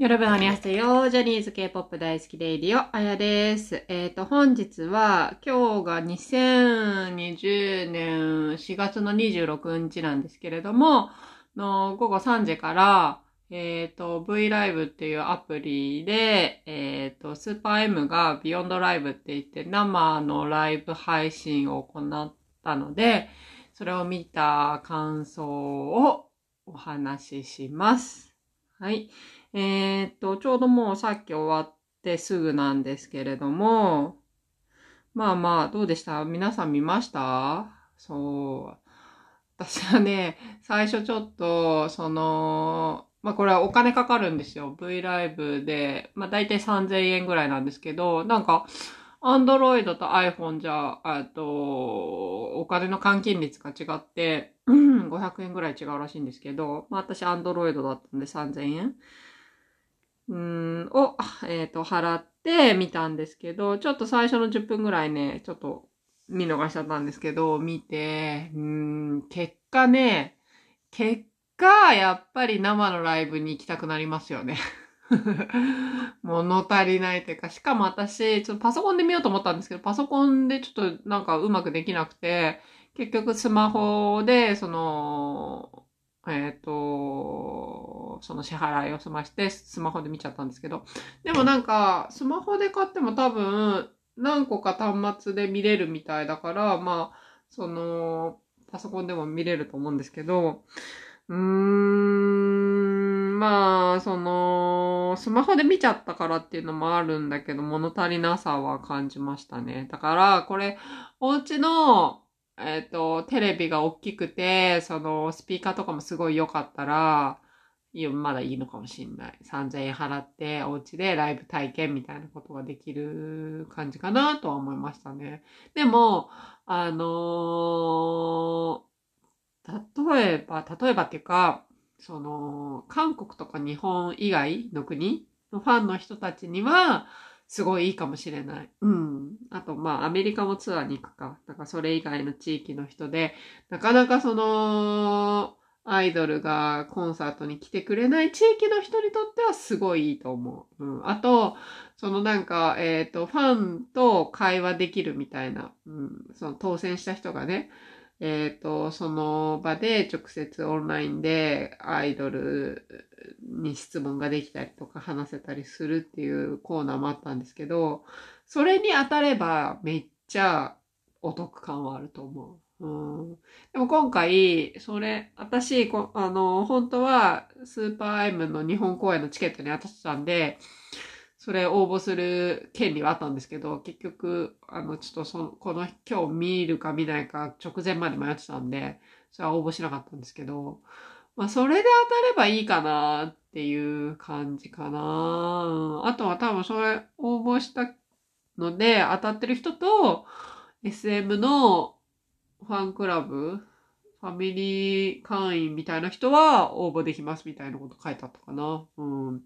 여러분 안녕하세요。ジャニーズ K-POP 大好き radio、あやです。えっ、と、本日は、今日が2020年4月の26日なんですけれども、の午後3時から、えっ、と、V ライブっていうアプリで、えっ、と、 SuperM が Beyond LIVE って言って生のライブ配信を行ったので、それを見た感想をお話しします。はい。えーっと、ちょうどもうさっき終わってすぐなんですけれども、まあまあ、どうでした？皆さん見ました？そう。私はね、最初ちょっと、その、まあこれはお金かかるんですよ。V ライブで、まあ大体3000円ぐらいなんですけど、なんか、アンドロイドと iPhone じゃ、えっと、お金の換金率が違って、うん500円ぐらい違うらしいんですけど、まあ私アンドロイドだったんで3000円。うん、を、えっ、と、払って見たんですけど、ちょっと最初の10分ぐらいね、ちょっと見逃しちゃったんですけど、見て、うん、結果ね、結果、やっぱり生のライブに行きたくなりますよね。物足りないというか、しかも私、ちょっとパソコンで見ようと思ったんですけど、パソコンでちょっとなんかうまくできなくて、結局スマホで、その、えっ、と、その支払いを済まして、スマホで見ちゃったんですけど、でもなんか、スマホで買っても多分、何個か端末で見れるみたいだから、まあ、その、パソコンでも見れると思うんですけど、うーん、まあ、その、スマホで見ちゃったからっていうのもあるんだけど、物足りなさは感じましたね。だから、これ、お家の、えっ、と、テレビが大きくて、その、スピーカーとかもすごい良かったら、まだいいのかもしんない。3000円払って、お家でライブ体験みたいなことができる感じかなとは思いましたね。でも、あのー例えば、例えばっていうか、その、韓国とか日本以外の国のファンの人たちには、すごいいいかもしれない。うん。あと、まあ、アメリカもツアーに行くか。だから、それ以外の地域の人で、なかなかその、アイドルがコンサートに来てくれない地域の人にとってはすごいいいと思う。うん。あと、そのなんか、えっ、と、ファンと会話できるみたいな、うん。その当選した人がね、えっ、と、その場で直接オンラインでアイドルに質問ができたりとか話せたりするっていうコーナーもあったんですけど、それに当たればめっちゃお得感はあると思う。うん、でも今回、それ、私、あの、本当はスーパー M の日本公演のチケットに当たってたんで、それ応募する権利はあったんですけど、結局、あの、ちょっとその、この、今日見るか見ないか直前まで迷ってたんで、それは応募しなかったんですけど、まあ、それで当たればいいかなっていう感じかな。あとは多分それ応募したので、当たってる人と、SM のファンクラブ、ファミリー会員みたいな人は応募できますみたいなこと書いてあったかな。うん。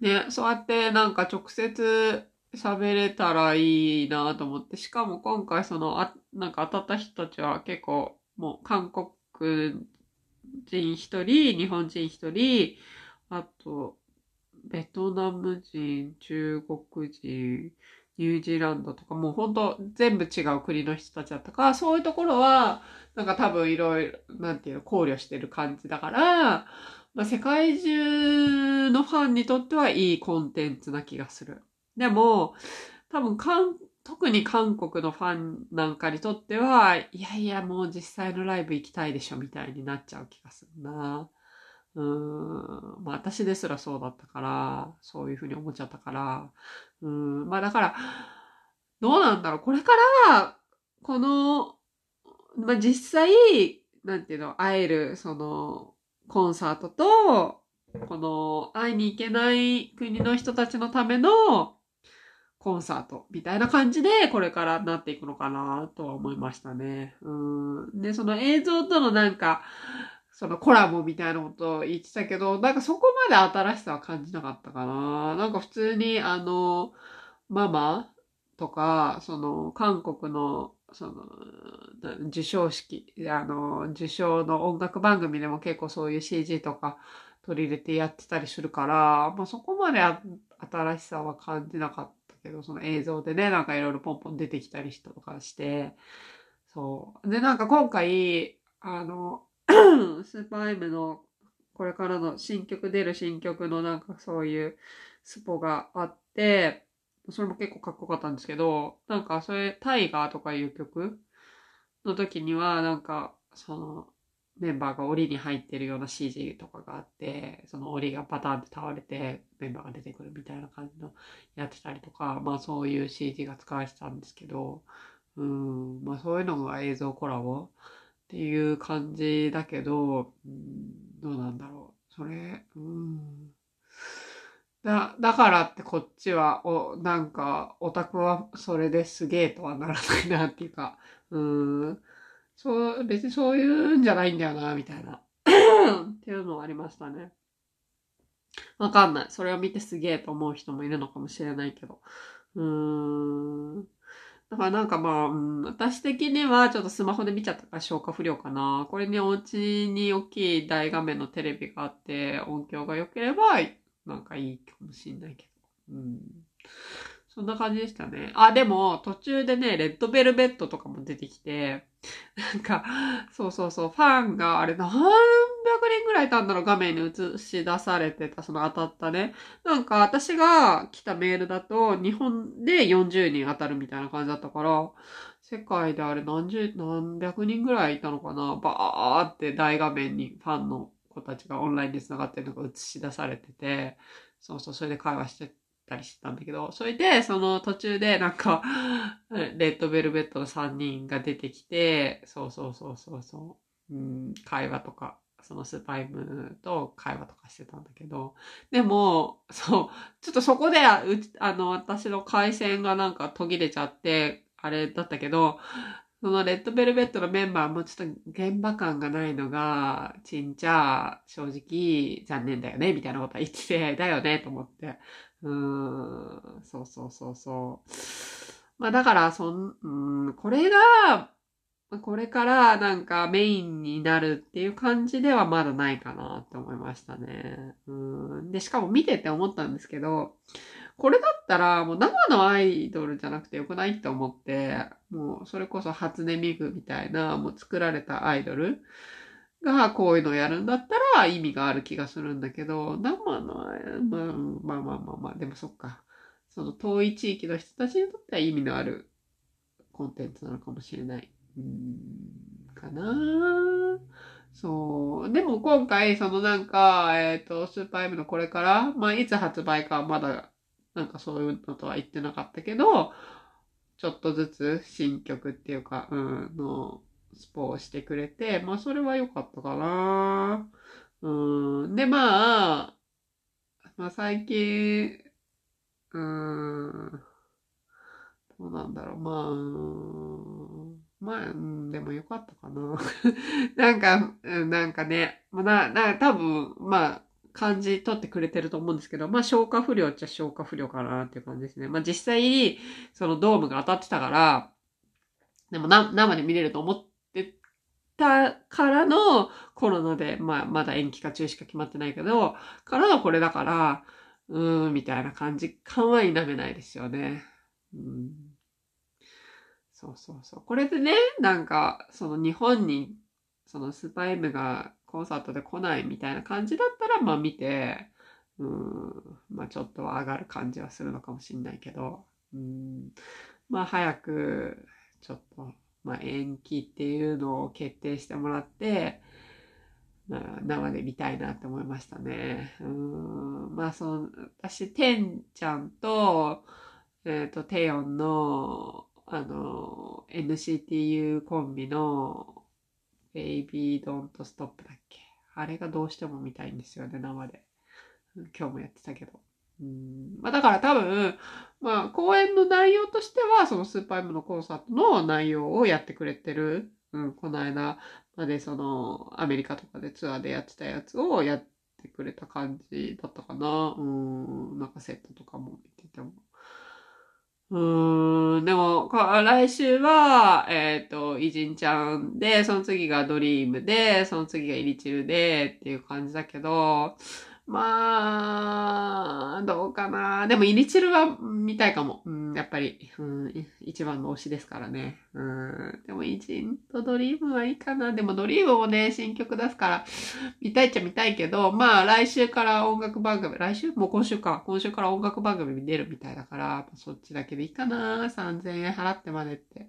ね、そうやってなんか直接喋れたらいいなと思って、しかも今回その、あ、なんか当たった人たちは結構もう韓国人一人、日本人一人、あと、ベトナム人、中国人、ニュージーランドとかもう本当全部違う国の人たちだったか、そういうところは、なんか多分いろいろ、なんていうの、考慮してる感じだから、まあ、世界中のファンにとってはいいコンテンツな気がする。でも、多分韓、特に韓国のファンなんかにとっては、いやいや、もう実際のライブ行きたいでしょ、みたいになっちゃう気がするな。うーん。まあ私ですらそうだったから、そういうふうに思っちゃったから。うん。まあだから、どうなんだろう。これから、この、まあ実際、なんていうの、会える、その、コンサートと、この、会いに行けない国の人たちのための、コンサートみたいな感じでこれからなっていくのかなとは思いましたね。うん。で、その映像とのなんか、そのコラボみたいなことを言ってたけど、なんかそこまで新しさは感じなかったかな。なんか普通にあの、ママとか、その韓国のその、授賞式、あの、受賞の音楽番組でも結構そういう CG とか取り入れてやってたりするから、まあそこまで新しさは感じなかったけど、その映像でね、なんかいろいろポンポン出てきたりしとかして、そう。で、なんか今回、あの、スーパー M のこれからの新曲出る新曲のなんかそういうスポがあって、それも結構かっこよかったんですけど、なんかそれ、タイガーとかいう曲の時には、なんか、その、メンバーが檻に入ってるような CG とかがあって、その檻がパターンって倒れてメンバーが出てくるみたいな感じのやってたりとか、まあそういう CG が使われてたんですけど、うん、まあそういうのが映像コラボっていう感じだけど、うん、どうなんだろう。それ、うん。だ、だからってこっちは、お、なんか、オタクはそれですげえとはならないなっていうか、うん。そう、別にそういうんじゃないんだよな、みたいな。っていうのはありましたね。わかんない。それを見てすげえと思う人もいるのかもしれないけど。うーん。だからなんかまあ、うん、私的にはちょっとスマホで見ちゃったから消化不良かな。これにお家に大きい大画面のテレビがあって音響が良ければなんかいいかもしんないけど。うん。そんな感じでしたね。あ、でも、途中でね、レッドベルベットとかも出てきて、なんか、そうそうそう、ファンがあれ何百人ぐらいいたんだろう、画面に映し出されてた、その当たったね。なんか、私が来たメールだと、日本で40人当たるみたいな感じだったから、世界であれ何十、何百人ぐらいいたのかなバーって大画面にファンの子たちがオンラインで繋がってるのが映し出されてて、そうそう、それで会話してたりしてたんだけど、それで、その途中でなんか、レッドベルベットの3人が出てきて、そうそうそうそうそう、うん、会話とか、そのスパイムと会話とかしてたんだけど、でも、そう、ちょっとそこで、あの、私の回線がなんか途切れちゃって、あれだったけど、そのレッドベルベットのメンバーもちょっと現場感がないのが、ちんちゃ、正直残念だよね、みたいなことは言ってて、だよね、と思って。うーん、そうそうそうそう。まあだから、そん、うん、これが、これからなんかメインになるっていう感じではまだないかなって思いましたね。うん。で、しかも見てて思ったんですけど、これだったらもう生のアイドルじゃなくてよくないって思って、もうそれこそ初音ミクみたいなもう作られたアイドルがこういうのをやるんだったら意味がある気がするんだけど、生の、まあ、まあまあまあまあ、でもそっか。その遠い地域の人たちにとっては意味のあるコンテンツなのかもしれない。うん、かなそう。でも今回、そのなんか、えっ、ー、と、スーパー M のこれから、まあ、いつ発売かはまだなんかそういうのとは言ってなかったけど、ちょっとずつ新曲っていうか、うん、のスポをしてくれて、まあそれは良かったかな。うん、で、まあ、まあ最近、うん、どうなんだろう、まあ、まあ、うん、でもよかったかな。なんか、なんかね、まあ、な、な、多分、まあ、感じ取ってくれてると思うんですけど、まあ消化不良っちゃ消化不良かなっていう感じですね。まあ実際にそのドームが当たってたから、でも生で見れると思ってたからのコロナで、まあまだ延期か中止か決まってないけど、からのこれだから、うーん、みたいな感じ感は否めないですよね。うん。そうそうそう。これでね、なんか、その日本に、そのスパイムがコンサートで来ないみたいな感じだったら、まあ見て、うん、まあちょっとは上がる感じはするのかもしんないけど、うん、まあ早く、ちょっと、まあ延期っていうのを決定してもらって、まあ、生で見たいなって思いましたね。うん、まあその、私、てんちゃんと、えっ、ー、と、テヨンの、あの、NCTU コンビの、ベイビードントストップだっけ？あれがどうしても見たいんですよね、生で。今日もやってたけど。うんまあ、だから多分、まあ、公演の内容としては、そのスーパー M のコンサートの内容をやってくれてる。うん、この間までその、アメリカとかでツアーでやってたやつをやってくれた感じだったかな。うん、なんかセットとかも見てても。うん、でも、来週は、えっ、と、偉人ちゃんで、その次がドリームで、その次がイリチルで、っていう感じだけど、まあ、どうかな。でも、イリチルは見たいかも。うん、やっぱり、うん、一番の推しですからね。うん、でも、イジンとドリームはいいかな。でも、ドリームもね、新曲出すから、見たいっちゃ見たいけど、まあ、来週から音楽番組、来週もう今週か。今週から音楽番組に出るみたいだから、そっちだけでいいかな。3000円払ってまでって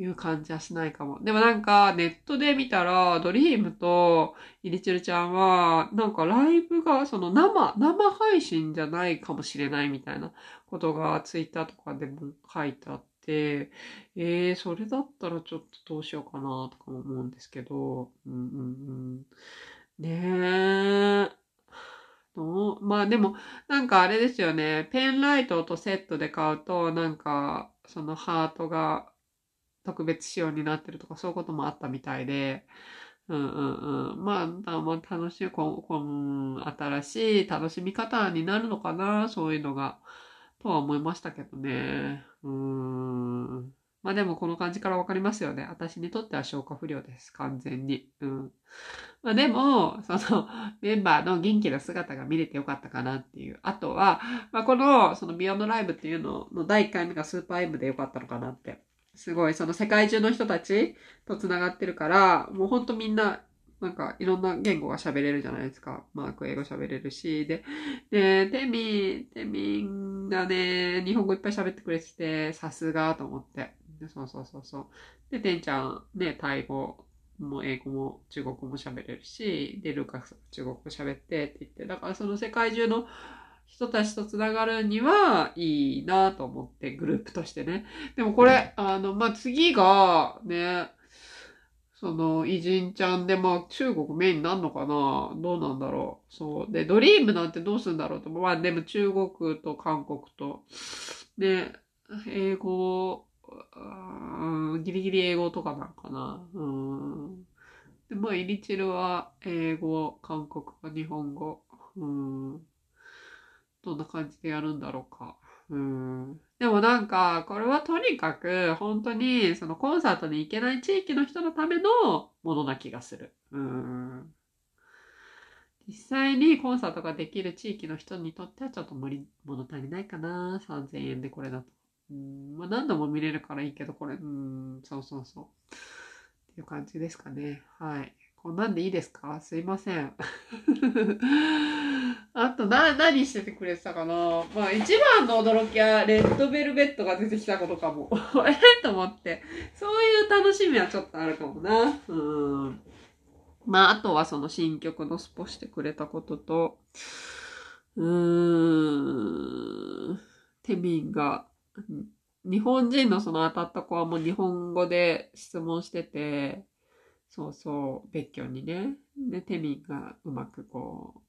いう感じはしないかも。でもなんか、ネットで見たら、ドリームとイリチルちゃんは、なんかライブが、その生、生配信じゃないかもしれないみたいなことがツイッターとかでも書いてあって、えー、それだったらちょっとどうしようかなとかも思うんですけど、うんうんうん。ねえ。まあでも、なんかあれですよね。ペンライトとセットで買うと、なんか、そのハートが特別仕様になってるとか、そういうこともあったみたいで、うんうんうん。まあ、まあ、楽しい、ここん、新しい楽しみ方になるのかな、そういうのが。とは思いましたけどね。うん。まあでもこの感じからわかりますよね。私にとっては消化不良です。完全に。うん。まあでも、そのメンバーの元気な姿が見れてよかったかなっていう。あとは、まあこの、そのビヨンドライブっていうのの第1回目がスーパー M でよかったのかなってすごい、その世界中の人たちと繋がってるから、もうほんとみんな、なんかいろんな言語が喋れるじゃないですか。マーク英語喋れるし。で、で、テミ、テミンがね、日本語いっぱい喋ってくれてて、さすがと思って。そうそうそうそう。で、てんちゃん、ね、タイ語も英語も中国語も喋れるし、で、ルカス中国語喋ってって言って、だからその世界中の人たちと繋がるにはいいなと思って、グループとしてね。でもこれ、あの、まあ、次が、ね、その、偉人ちゃんで、まあ、中国メインになるのかな？どうなんだろう？そう。で、ドリームなんてどうするんだろうと。まあ、でも中国と韓国と、ね、英語、うん、ギリギリ英語とかなんかな？うん。で、まあ、イリチルは英語、韓国語、日本語。うん。どんな感じでやるんだろうか。うん。でもなんか、これはとにかく、本当に、そのコンサートに行けない地域の人のためのものな気がする。うん。実際にコンサートができる地域の人にとってはちょっと無理、物足りないかな。3000円でこれだと。うん。まあ何度も見れるからいいけど、これ、うん、そうそうそう。っていう感じですかね。はい。こんなんでいいですか？すいません。あと、な、何しててくれてたかな？まあ、一番の驚きは、レッドベルベットが出てきたことかも。え？と思って。そういう楽しみはちょっとあるかもな。うん。まあ、あとはその新曲のスポしてくれたことと、うーん、テミンが、日本人のその当たった子はもう日本語で質問してて、そうそう、別居にね。で、テミンがうまくこう、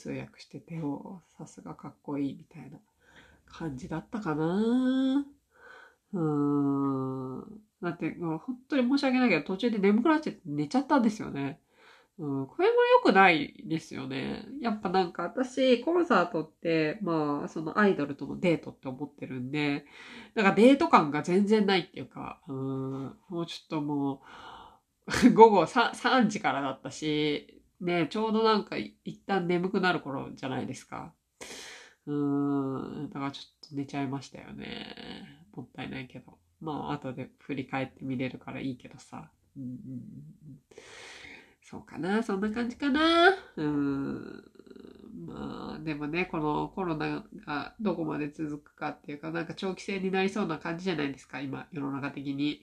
通訳してて、おさすがかっこいいみたいな感じだったかなうーん。だって、もう本当に申し訳ないけど、途中で眠くなっちゃって寝ちゃったんですよね。うん、これも良くないですよね。やっぱなんか私、コンサートって、まあ、そのアイドルとのデートって思ってるんで、なんかデート感が全然ないっていうか、うん、もうちょっともう、午後 3, 3時からだったし、ね、ちょうどなんか一旦眠くなる頃じゃないですか。うーん、だからちょっと寝ちゃいましたよね。もったいないけど。まあ、後で振り返って見れるからいいけどさ。うん、そうかな、そんな感じかな。うん。まあ、でもね、このコロナがどこまで続くかっていうか、なんか長期戦になりそうな感じじゃないですか、今、世の中的に。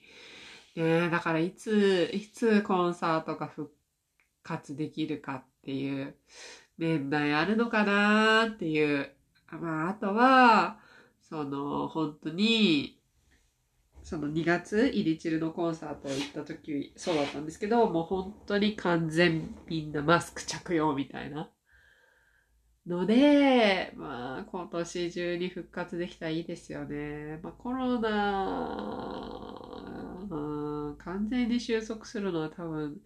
ねだからいつ、いつコンサートが復活できるかっていう年代あるのかなっていう。まあ、あとは、その、本当に、その2月、イリチルのコンサート行った時、そうだったんですけど、もう本当に完全みんなマスク着用みたいな。ので、まあ、今年中に復活できたらいいですよね。まあ、コロナ、完全に収束するのは多分、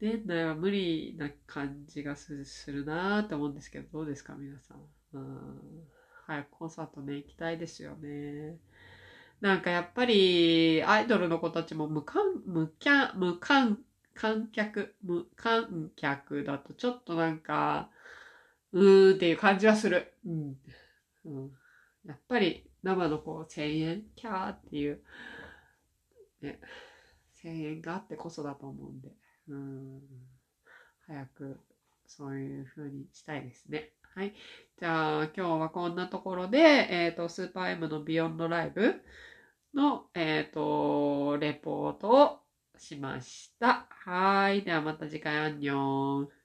年内は無理な感じがするなと思うんですけど、どうですか、皆さん。うん、早くコンサートね、行きたいですよね。なんかやっぱり、アイドルの子たちも無観、無キャ無観、観客、無観客だとちょっとなんか、うーっていう感じはする。うん。うん、やっぱり生のこう声援、キャーっていう、ね、声援があってこそだと思うんで、うん、早くそういう風にしたいですね。はい。じゃあ、今日はこんなところで、えっ、ー、と、スーパー M のビヨンドライブの、えっ、ー、と、レポートをしました。はい。ではまた次回、アンニョン。